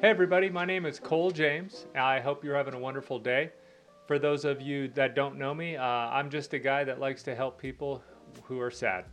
Hey, everybody, my name is Cole James. I hope you're having a wonderful day. For those of you that don't know me, uh, I'm just a guy that likes to help people who are sad.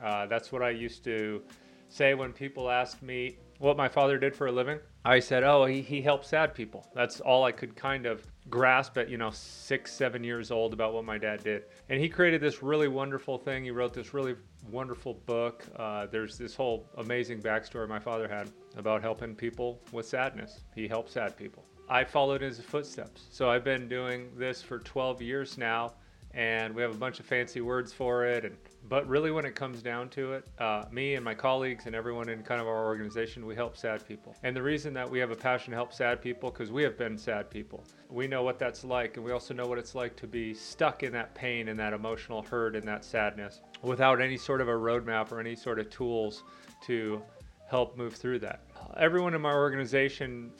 Uh, that's what I used to say when people asked me what my father did for a living. I said, oh, he, he helps sad people. That's all I could kind of grasp at, you know, six, seven years old about what my dad did. And he created this really wonderful thing. He wrote this really wonderful book. Uh, there's this whole amazing backstory my father had about helping people with sadness. He helps sad people. I followed in his footsteps. So I've been doing this for 12 years now, and we have a bunch of fancy words for it. And but really, when it comes down to it, uh, me and my colleagues and everyone in kind of our organization, we help sad people. And the reason that we have a passion to help sad people, because we have been sad people. We know what that's like, and we also know what it's like to be stuck in that pain and that emotional hurt and that sadness without any sort of a roadmap or any sort of tools to help move through that. Everyone in my organization,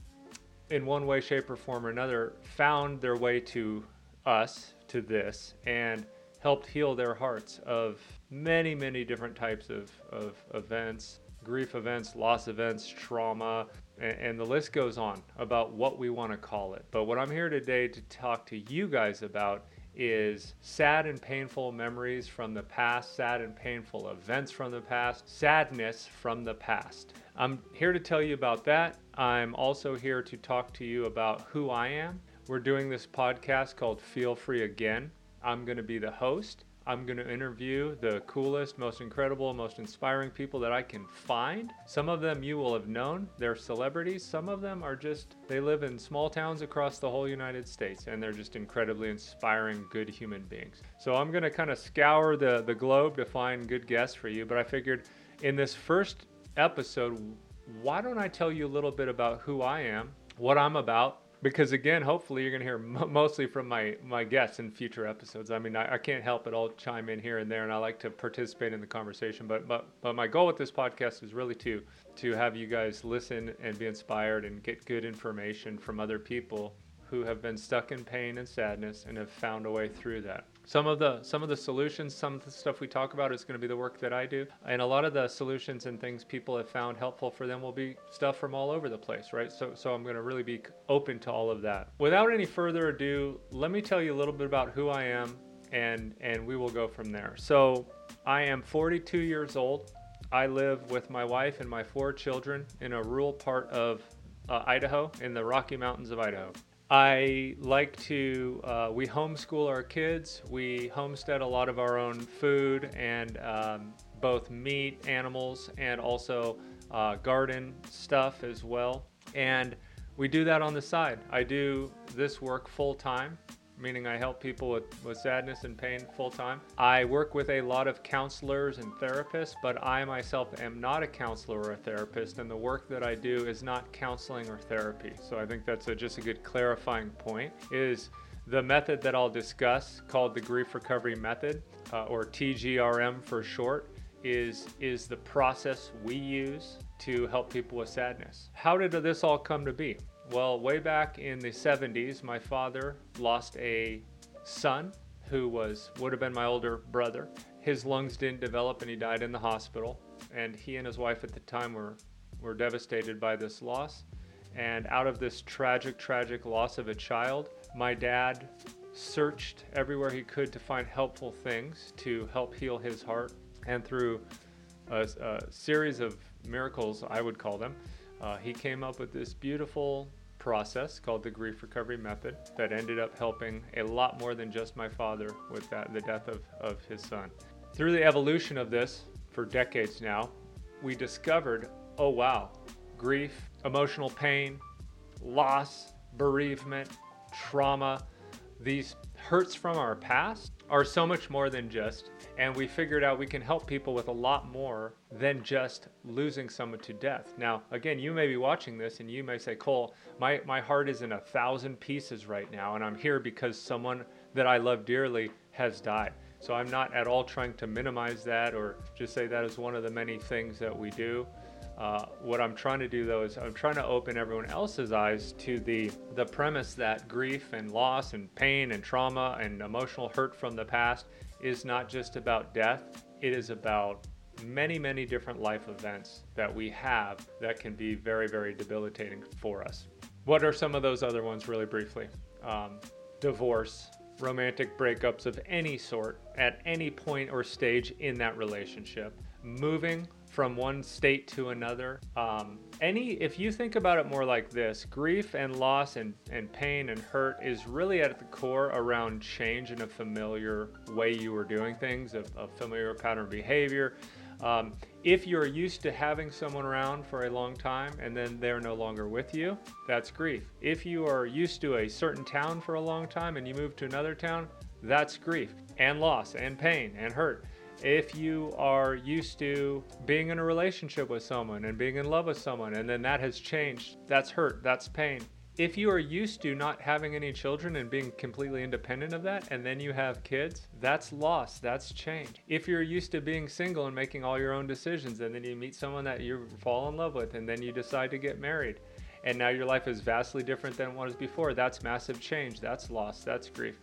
in one way, shape, or form or another, found their way to us, to this, and helped heal their hearts of many, many different types of, of events grief events, loss events, trauma, and, and, the list goes on about what we want to call it. But what I'm here today to talk to you guys about is sad and painful memories from the past, sad and painful events from the past, sadness from the past. I'm here to tell you about that. I'm also here to talk to you about who I am. We're doing this podcast called Feel Free Again. I'm going to be the host. I'm going to interview the coolest, most incredible, most inspiring people that I can find. Some of them you will have known, they're celebrities. Some of them are just, they live in small towns across the whole United States and they're just incredibly inspiring, good human beings. So I'm going to kind of scour the, the globe to find good guests for you. But I figured in this first episode, why don't I tell you a little bit about who I am, what I'm about, because again hopefully you're going to hear m- mostly from my my guests in future episodes. I mean I, I, can't help it i'll chime in here and there and i like to participate in the conversation but, but but my goal with this podcast is really to to have you guys listen and be inspired and get good information from other people who have been stuck in pain and sadness and have found a way through that some of the some of the solutions some of the stuff we talk about is going to be the work that i do. And a lot of the solutions and things people have found helpful for them will be stuff from all over the place right? So so i'm going to really be open to all of that. Without any further ado let me tell you a little bit about who i am and and we will go from there. So i am 42 years old. I live with my wife and my four children in a rural part of uh, idaho in the rocky mountains of idaho I like to, uh, we homeschool our kids. We homestead a lot of our own food and um, both meat, animals, and also uh, garden stuff as well. And we do that on the side. I do this work full time meaning I help people with, with sadness and pain full time. I work with a lot of counselors and therapists, but I myself am not a counselor or a therapist, and the work that I do is not counseling or therapy. So I think that's a, just a good clarifying point. Is the method that I'll discuss, called the Grief Recovery Method, uh, or TGRM for short, is is the process we use to help people with sadness. How did this all come to be? Well, way back in the 70s, my father lost a son who was would have been my older brother. His lungs didn't develop and he died in the hospital. And he and his wife at the time were were devastated by this loss. And out of this tragic, tragic loss of a child, my dad searched everywhere he could to find helpful things to help heal his heart. And through a, a series of miracles, I would call them, uh, he came up with this beautiful process called the grief recovery method that ended up helping a lot more than just my father with that, the death of, of his son. Through the evolution of this for decades now, we discovered oh wow, grief, emotional pain, loss, bereavement, trauma, these hurts from our past are so much more than just, and we figured out we can help people with a lot more than just losing someone to death. Now, again, you may be watching this and you may say, Cole, my, my heart is in a thousand pieces right now, and I'm here because someone that I love dearly has died. So I'm not at all trying to minimize that or just say that is one of the many things that we do. Uh, what I'm trying to do though is I'm trying to open everyone else's eyes to the the premise that grief and loss and pain and trauma and emotional hurt from the past is not just about death. It is about many, many different life events that we have that can be very, very debilitating for us. What are some of those other ones, really briefly? Um, divorce, romantic breakups of any sort at any point or stage in that relationship, moving from one state to another. Um, any, if you think about it more like this, grief and loss and, and pain and hurt is really at the core around change in a familiar way you were doing things, a, a familiar pattern of behavior. Um, if you're used to having someone around for a long time and then they're no longer with you, that's grief. If you are used to a certain town for a long time and you move to another town, that's grief and loss and pain and hurt. If you are used to being in a relationship with someone and being in love with someone and then that has changed, that's hurt, that's pain. If you are used to not having any children and being completely independent of that, and then you have kids, that's loss, that's change. If you're used to being single and making all your own decisions, and then you meet someone that you fall in love with, and then you decide to get married, and now your life is vastly different than it was before, that's massive change, that's loss, that's grief.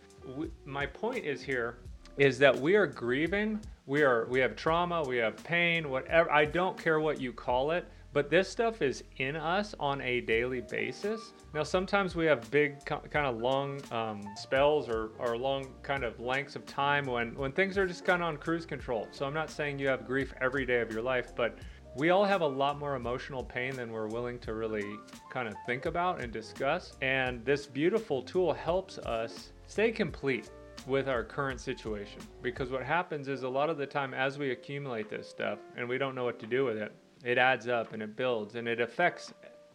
My point is here is that we are grieving we are we have trauma we have pain whatever i don't care what you call it but this stuff is in us on a daily basis. Now sometimes we have big kind of long um, spells or, or long kind of lengths of time when when things are just kind of on cruise control. So i'm not saying you have grief every day of your life but we all have a lot more emotional pain than we're willing to really kind of think about and discuss. And this beautiful tool helps us stay complete with our current situation. Because what happens is a lot of the time, as we accumulate this stuff and we don't know what to do with it, it adds up and it builds and it affects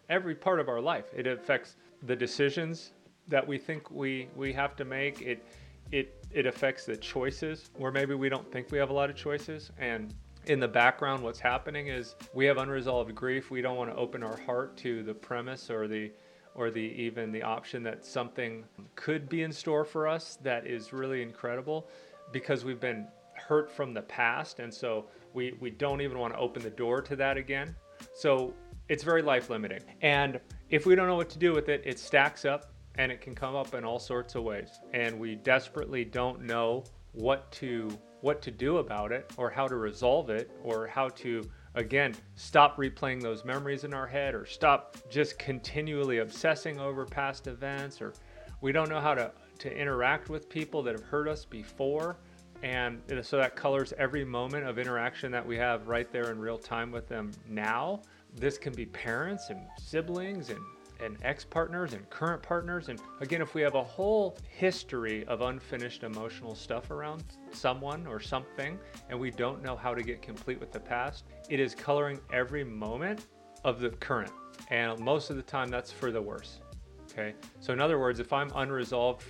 every part of our life. It affects the decisions that we think we, we have to make. It, it, it affects the choices where maybe we don't think we have a lot of choices. And in the background, what's happening is we have unresolved grief. We don't want to open our heart to the premise or the or the even the option that something could be in store for us that is really incredible because we've been hurt from the past. And so we we don't even want to open the door to that again. So it's very life limiting. And if we don't know what to do with it it stacks up and it can come up in all sorts of ways. And we desperately don't know what to what to do about it or how to resolve it or how to again, stop replaying those memories in our head or stop just continually obsessing over past events or we don't know how to, to interact with people that have hurt us before. And so that colors every moment of interaction that we have right there in real time with them now. This can be parents and siblings and and ex partners and current partners. And again, if we have a whole history of unfinished emotional stuff around someone or something, and we don't know how to get complete with the past, it is coloring every moment of the current. And most of the time, that's for the worse. Okay. So, in other words, if I'm unresolved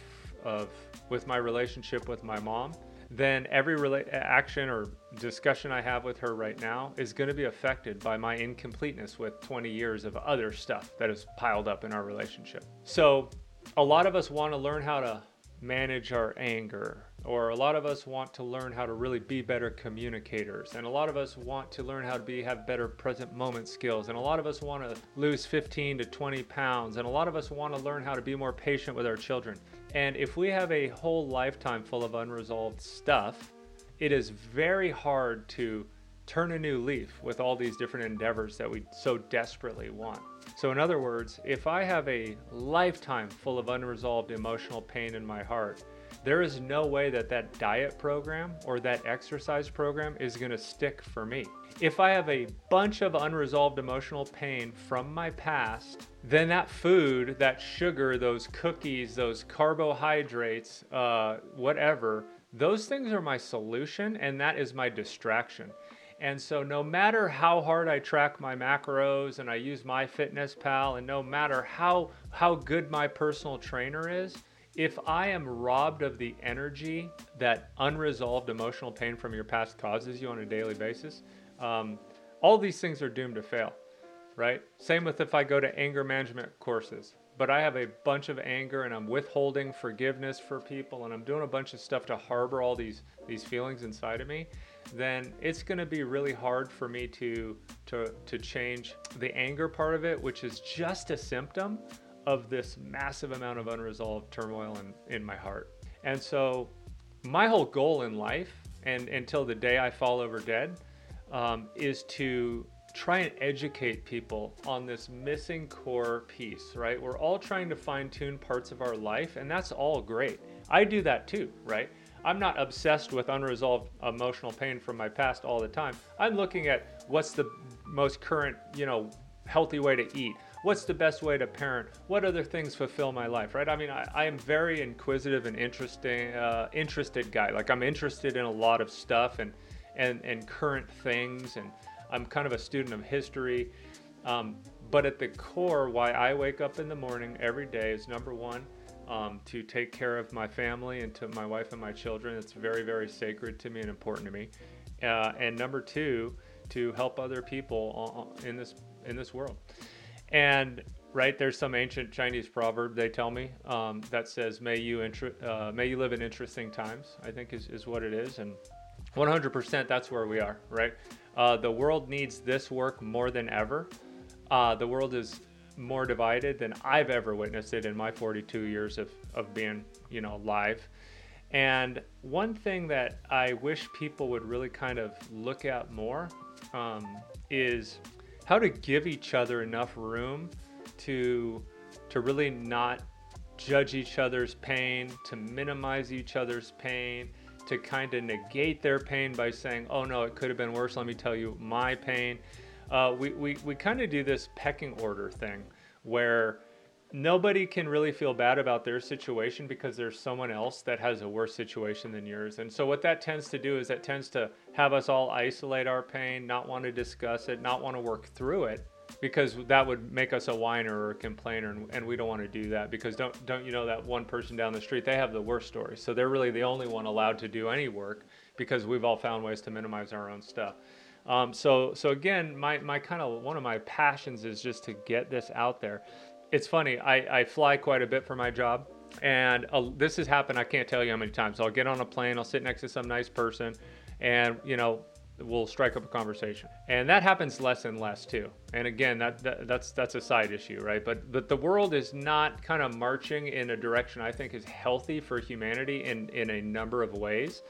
of with my relationship with my mom, then every rela- action or discussion I have with her right now is going to be affected by my incompleteness with 20 years of other stuff that has piled up in our relationship. So, a lot of us want to learn how to manage our anger, or a lot of us want to learn how to really be better communicators, and a lot of us want to learn how to be have better present moment skills, and a lot of us want to lose 15 to 20 pounds, and a lot of us want to learn how to be more patient with our children. And if we have a whole lifetime full of unresolved stuff, it is very hard to turn a new leaf with all these different endeavors that we so desperately want. So, in other words, if I have a lifetime full of unresolved emotional pain in my heart, there is no way that that diet program or that exercise program is going to stick for me. If I have a bunch of unresolved emotional pain from my past, then that food, that sugar, those cookies, those carbohydrates, uh, whatever, those things are my solution and that is my distraction. And so, no matter how hard I track my macros and I use MyFitnessPal, and no matter how, how good my personal trainer is, if I am robbed of the energy that unresolved emotional pain from your past causes you on a daily basis, um, all these things are doomed to fail, right? Same with if I go to anger management courses, but I have a bunch of anger and I'm withholding forgiveness for people and I'm doing a bunch of stuff to harbor all these these feelings inside of me, then it's going to be really hard for me to to to change the anger part of it, which is just a symptom of this massive amount of unresolved turmoil in, in my heart. And so, my whole goal in life, and until the day I fall over dead, um, is to try and educate people on this missing core piece, right? We're all trying to fine tune parts of our life, and that's all great. I do that too, right? I'm not obsessed with unresolved emotional pain from my past all the time. I'm looking at what's the most current, you know, healthy way to eat. What's the best way to parent? What other things fulfill my life, right? I mean, I, I am very inquisitive and interesting, uh, interested guy. Like I'm interested in a lot of stuff and and and current things, and I'm kind of a student of history. Um, but at the core, why I wake up in the morning every day is number one, um, to take care of my family and to my wife and my children. It's very, very sacred to me and important to me. Uh, and number two, to help other people in this in this world. And right there's some ancient Chinese proverb they tell me um, that says, "May you uh, may you live in interesting times." I think is is what it is, and 100% that's where we are. Right, uh, the world needs this work more than ever. Uh, the world is more divided than I've ever witnessed it in my 42 years of, of being, you know, live. And one thing that I wish people would really kind of look at more um, is how to give each other enough room to to really not judge each other's pain, to minimize each other's pain, to kind of negate their pain by saying, "Oh no, it could have been worse. Let me tell you my pain." uh, we, we, we kind of do this pecking order thing where nobody can really feel bad about their situation because there's someone else that has a worse situation than yours. And so what that tends to do is that tends to have us all isolate our pain, not want to discuss it, not want to work through it because that would make us a whiner or a complainer and, and we don't want to do that because don't don't you know that one person down the street they have the worst story so they're really the only one allowed to do any work because we've all found ways to minimize our own stuff um, so so again, my my kind of one of my passions is just to get this out there. It's funny. I, I fly quite a bit for my job, and uh, this has happened. I can't tell you how many times. I'll get on a plane. I'll sit next to some nice person, and you know we'll strike up a conversation and that happens less and less too and again that, that, that's that's a side issue right but but the world is not kind of marching in a direction i think is healthy for humanity in in a number of ways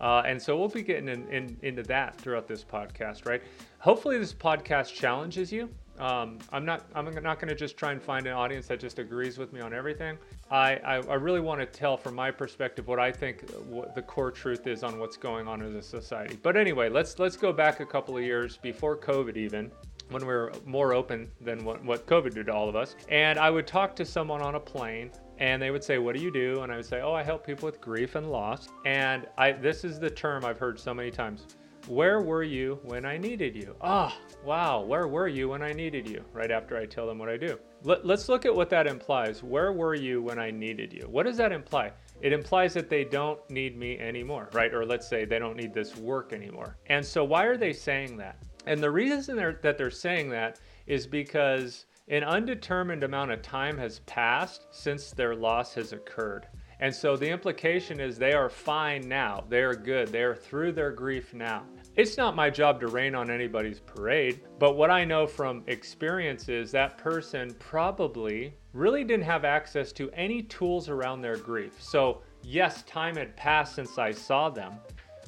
uh, and so we'll be getting in, in, into that throughout this podcast, right? Hopefully, this podcast challenges you. Um, I'm not. I'm not going to just try and find an audience that just agrees with me on everything. I, I, I really want to tell from my perspective what I think what the core truth is on what's going on in the society. But anyway, let's let's go back a couple of years before COVID even when we were more open than what, what COVID did to all of us. And I would talk to someone on a plane and they would say, "What do you do?" And I would say, "Oh, I help people with grief and loss." And I this is the term I've heard so many times. Where were you when I needed you? Ah, oh, wow, where were you when I needed you? Right after I tell them what I do. Let, let's look at what that implies. Where were you when I needed you? What does that imply? It implies that they don't need me anymore, right? Or let's say they don't need this work anymore. And so, why are they saying that? And the reason they're, that they're saying that is because an undetermined amount of time has passed since their loss has occurred. And so the implication is they are fine now. They are good. They are through their grief now. It's not my job to rain on anybody's parade, but what I know from experience is that person probably really didn't have access to any tools around their grief. So, yes, time had passed since I saw them,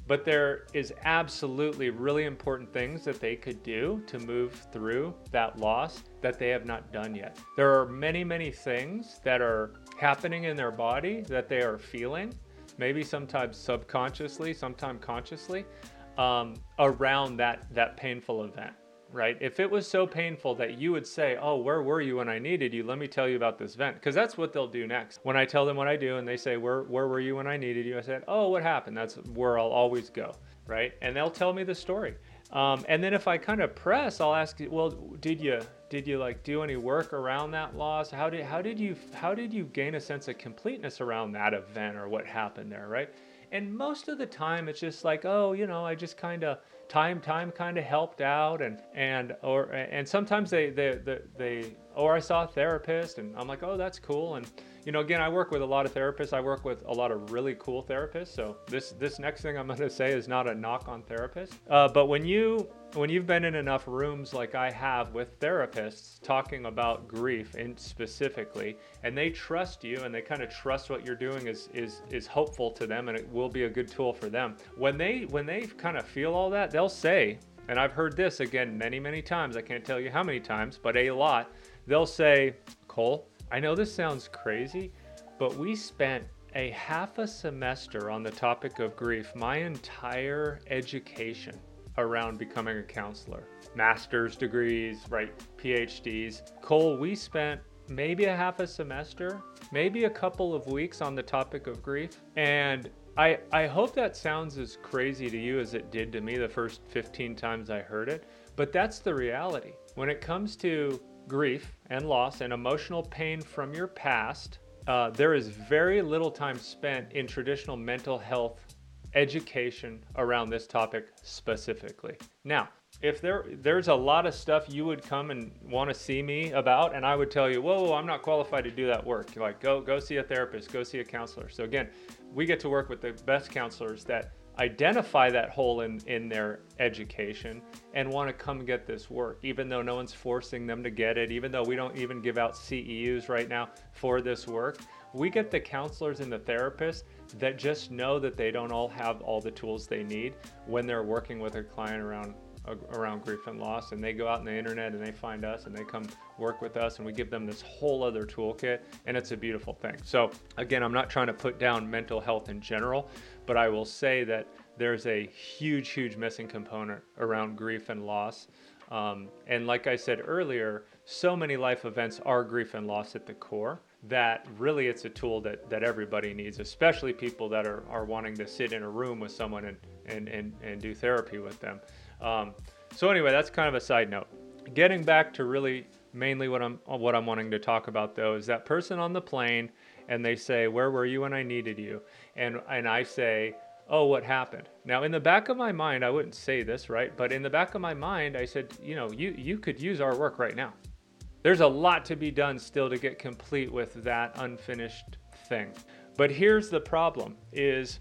but there is absolutely really important things that they could do to move through that loss that they have not done yet. There are many, many things that are happening in their body that they are feeling, maybe sometimes subconsciously, sometimes consciously, um, around that, that painful event right? If it was so painful that you would say, Oh, where were you when I needed you? Let me tell you about this vent. Because that's what they'll do next. When I tell them what I do and they say, Where where were you when I needed you? I said, Oh, what happened? That's where I'll always go. Right. And they'll tell me the story. Um, and then if I kind of press, I'll ask, well, did you did you like do any work around that loss? How did how did you how did you gain a sense of completeness around that event or what happened there, right? And most of the time, it's just like, oh, you know, I just kind of time time kind of helped out and and or and sometimes they they they, they or I saw a therapist and I'm like, oh, that's cool. And you know, again, I work with a lot of therapists. I work with a lot of really cool therapists. So this this next thing I'm going to say is not a knock on therapists. Uh, but when you when you've been in enough rooms like I have with therapists talking about grief and specifically, and they trust you and they kind of trust what you're doing is is is hopeful to them and it will be a good tool for them. When they when they kind of feel all that, they'll say and I've heard this again many, many times. I can't tell you how many times, but a lot. They'll say, Cole, I know this sounds crazy, but we spent a half a semester on the topic of grief, my entire education around becoming a counselor. Master's degrees, right? PhDs. Cole, we spent maybe a half a semester, maybe a couple of weeks on the topic of grief. And I, I hope that sounds as crazy to you as it did to me the first 15 times I heard it, but that's the reality. When it comes to grief and loss and emotional pain from your past, uh, there is very little time spent in traditional mental health education around this topic specifically. Now, if there there's a lot of stuff you would come and want to see me about and I would tell you, "Whoa, I'm not qualified to do that work." You're like, "Go go see a therapist, go see a counselor." So again, we get to work with the best counselors that identify that hole in, in their education and want to come get this work, even though no one's forcing them to get it, even though we don't even give out CEUs right now for this work. We get the counselors and the therapists that just know that they don't all have all the tools they need when they're working with a client around uh, around grief and loss and they go out on the internet and they find us and they come work with us and we give them this whole other toolkit and it's a beautiful thing so again i'm not trying to put down mental health in general but i will say that there's a huge huge missing component around grief and loss um, and like i said earlier so many life events are grief and loss at the core that really it's a tool that, that everybody needs, especially people that are, are wanting to sit in a room with someone and, and, and, and do therapy with them. Um, so anyway, that's kind of a side note. Getting back to really mainly what I'm what I'm wanting to talk about though is that person on the plane and they say, "Where were you when I needed you?" and and I say, "Oh, what happened?" Now, in the back of my mind, I wouldn't say this, right? But in the back of my mind, I said, "You know, you you could use our work right now." There's a lot to be done still to get complete with that unfinished thing. But here's the problem is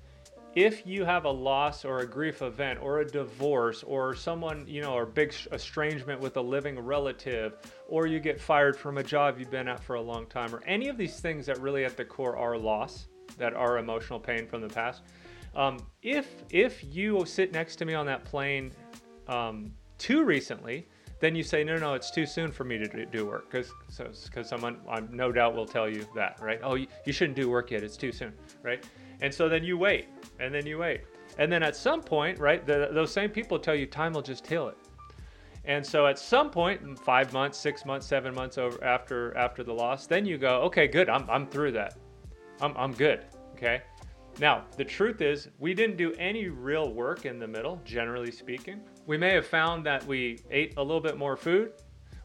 if you have a loss or a grief event or a divorce or someone, you know, or big estrangement with a living relative or you get fired from a job you've been at for a long time or any of these things that really at the core are loss, that are emotional pain from the past. Um, if if you sit next to me on that plane um, too recently, then you say, no, no, it's too soon for me to do work because because someone I no doubt will tell you that, right? Oh, you, you shouldn't do work yet; it's too soon, right? And so then you wait, and then you wait, and then at some point, right, the, those same people tell you time will just heal it. And so at some point, five months, six months, seven months over after after the loss, then you go, okay, good, I'm I'm through that, I'm I'm good, okay. Now, the truth is, we didn't do any real work in the middle, generally speaking. We may have found that we ate a little bit more food,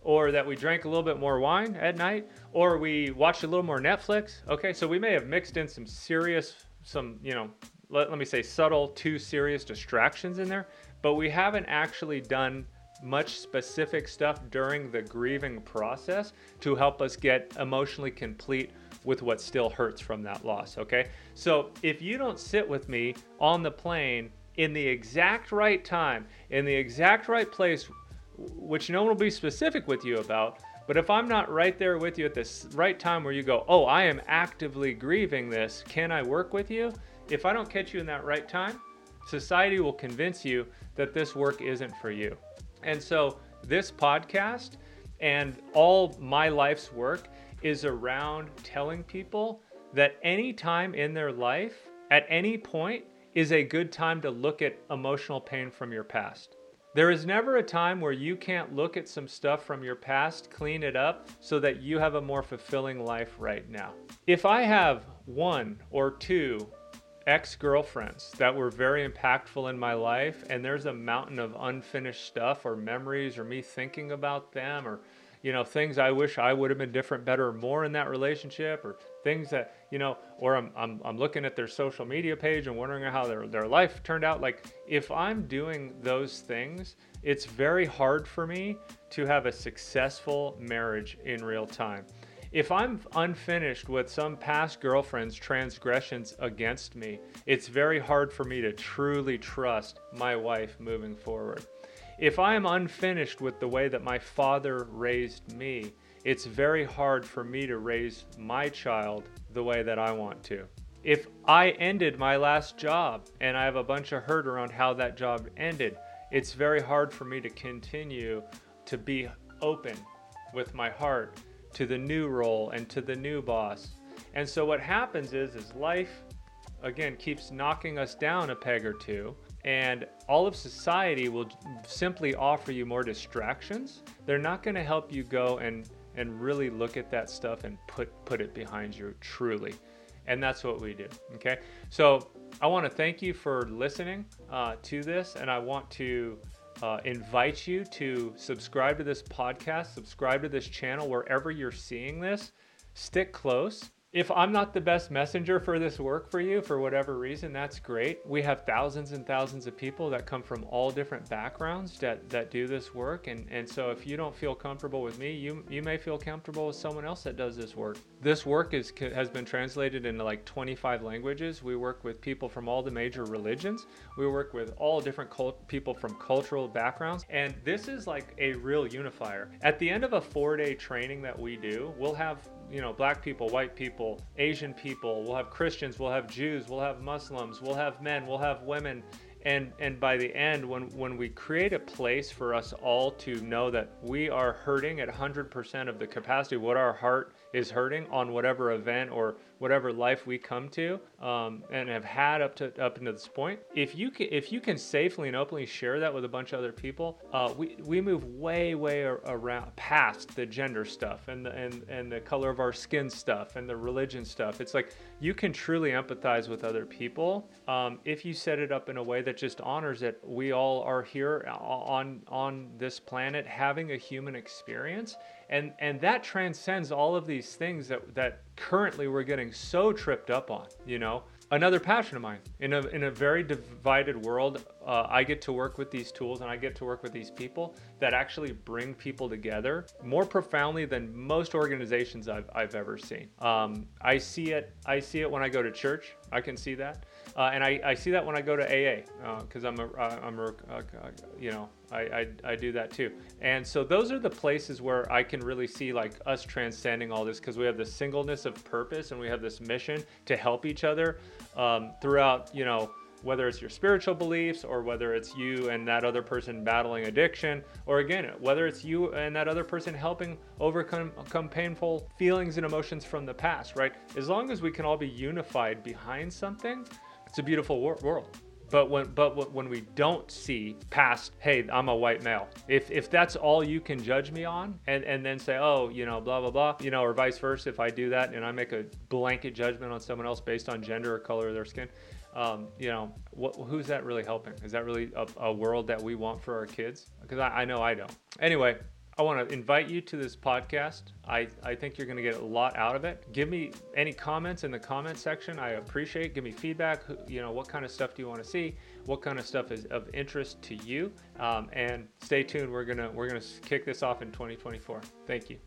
or that we drank a little bit more wine at night, or we watched a little more Netflix. Okay, so we may have mixed in some serious, some, you know, let, let me say subtle, too serious distractions in there, but we haven't actually done much specific stuff during the grieving process to help us get emotionally complete with what still hurts from that loss, okay? So if you don't sit with me on the plane in the exact right time, in the exact right place, which no one will be specific with you about, but if I'm not right there with you at this right time where you go, oh, I am actively grieving this, can I work with you? If I don't catch you in that right time, society will convince you that this work isn't for you. And so this podcast and all my life's work is around telling people that any time in their life, at any point, is a good time to look at emotional pain from your past. There is never a time where you can't look at some stuff from your past, clean it up, so that you have a more fulfilling life right now. If I have one or two ex girlfriends that were very impactful in my life, and there's a mountain of unfinished stuff or memories or me thinking about them or you know things I wish I would have been different, better, or more in that relationship, or things that you know, or I'm, I'm I'm looking at their social media page and wondering how their their life turned out. Like if I'm doing those things, it's very hard for me to have a successful marriage in real time. If I'm unfinished with some past girlfriend's transgressions against me, it's very hard for me to truly trust my wife moving forward. If I am unfinished with the way that my father raised me, it's very hard for me to raise my child the way that I want to. If I ended my last job and I have a bunch of hurt around how that job ended, it's very hard for me to continue to be open with my heart to the new role and to the new boss. And so what happens is is life again keeps knocking us down a peg or two and all of society will simply offer you more distractions. They're not going to help you go and and really look at that stuff and put put it behind you truly. And that's what we do. Okay. So I want to thank you for listening uh, to this, and I want to uh, invite you to subscribe to this podcast, subscribe to this channel wherever you're seeing this. Stick close if I'm not the best messenger for this work for you for whatever reason, that's great. We have thousands and thousands of people that come from all different backgrounds that, that do this work. And, and so if you don't feel comfortable with me, you, you may feel comfortable with someone else that does this work. This work is, has been translated into like 25 languages. We work with people from all the major religions. We work with all different cult, people from cultural backgrounds. And this is like a real unifier. At the end of a four day training that we do, we'll have you know, black people, white people, Asian people, we'll have Christians, we'll have Jews, we'll have Muslims, we'll have men, we'll have women, and and by the end when when we create a place for us all to know that we are hurting at 100% of the capacity what our heart is hurting on whatever event or whatever life we come to um, and have had up to up into this point if you can if you can safely and openly share that with a bunch of other people uh, we we move way way around past the gender stuff and the and and the color of our skin stuff and the religion stuff. It's like you can truly empathize with other people um, if you set it up in a way that that just honors that we all are here on on this planet having a human experience and and that transcends all of these things that that currently we're getting so tripped up on you know? Another passion of mine. In a in a very divided world uh, i get to work with these tools and i get to work with these people that actually bring people together more profoundly than most organizations i've, I've ever seen. Um, i see it i see it when i go to church. I can see that uh, and I, I see that when I go to AA because uh, I'm a, uh, I'm a, uh, you know, I, I, I do that too. And so those are the places where I can really see like us transcending all this because we have this singleness of purpose and we have this mission to help each other um, throughout, you know, whether it's your spiritual beliefs or whether it's you and that other person battling addiction, or again, whether it's you and that other person helping overcome painful feelings and emotions from the past, right? As long as we can all be unified behind something, it's a beautiful wor- world. But when but when we don't see past, hey, I'm a white male. If if that's all you can judge me on, and and then say, oh, you know, blah blah blah, you know, or vice versa, if I do that and I make a blanket judgment on someone else based on gender or color of their skin, um, you know, what, who's that really helping? Is that really a, a world that we want for our kids? Because I, I know I don't. Anyway, I want to invite you to this podcast. I, I think you're going to get a lot out of it. Give me any comments in the comment section. I appreciate. Give me feedback. You know, what kind of stuff do you want to see? What kind of stuff is of interest to you? Um, and stay tuned. We're gonna we're gonna kick this off in 2024. Thank you.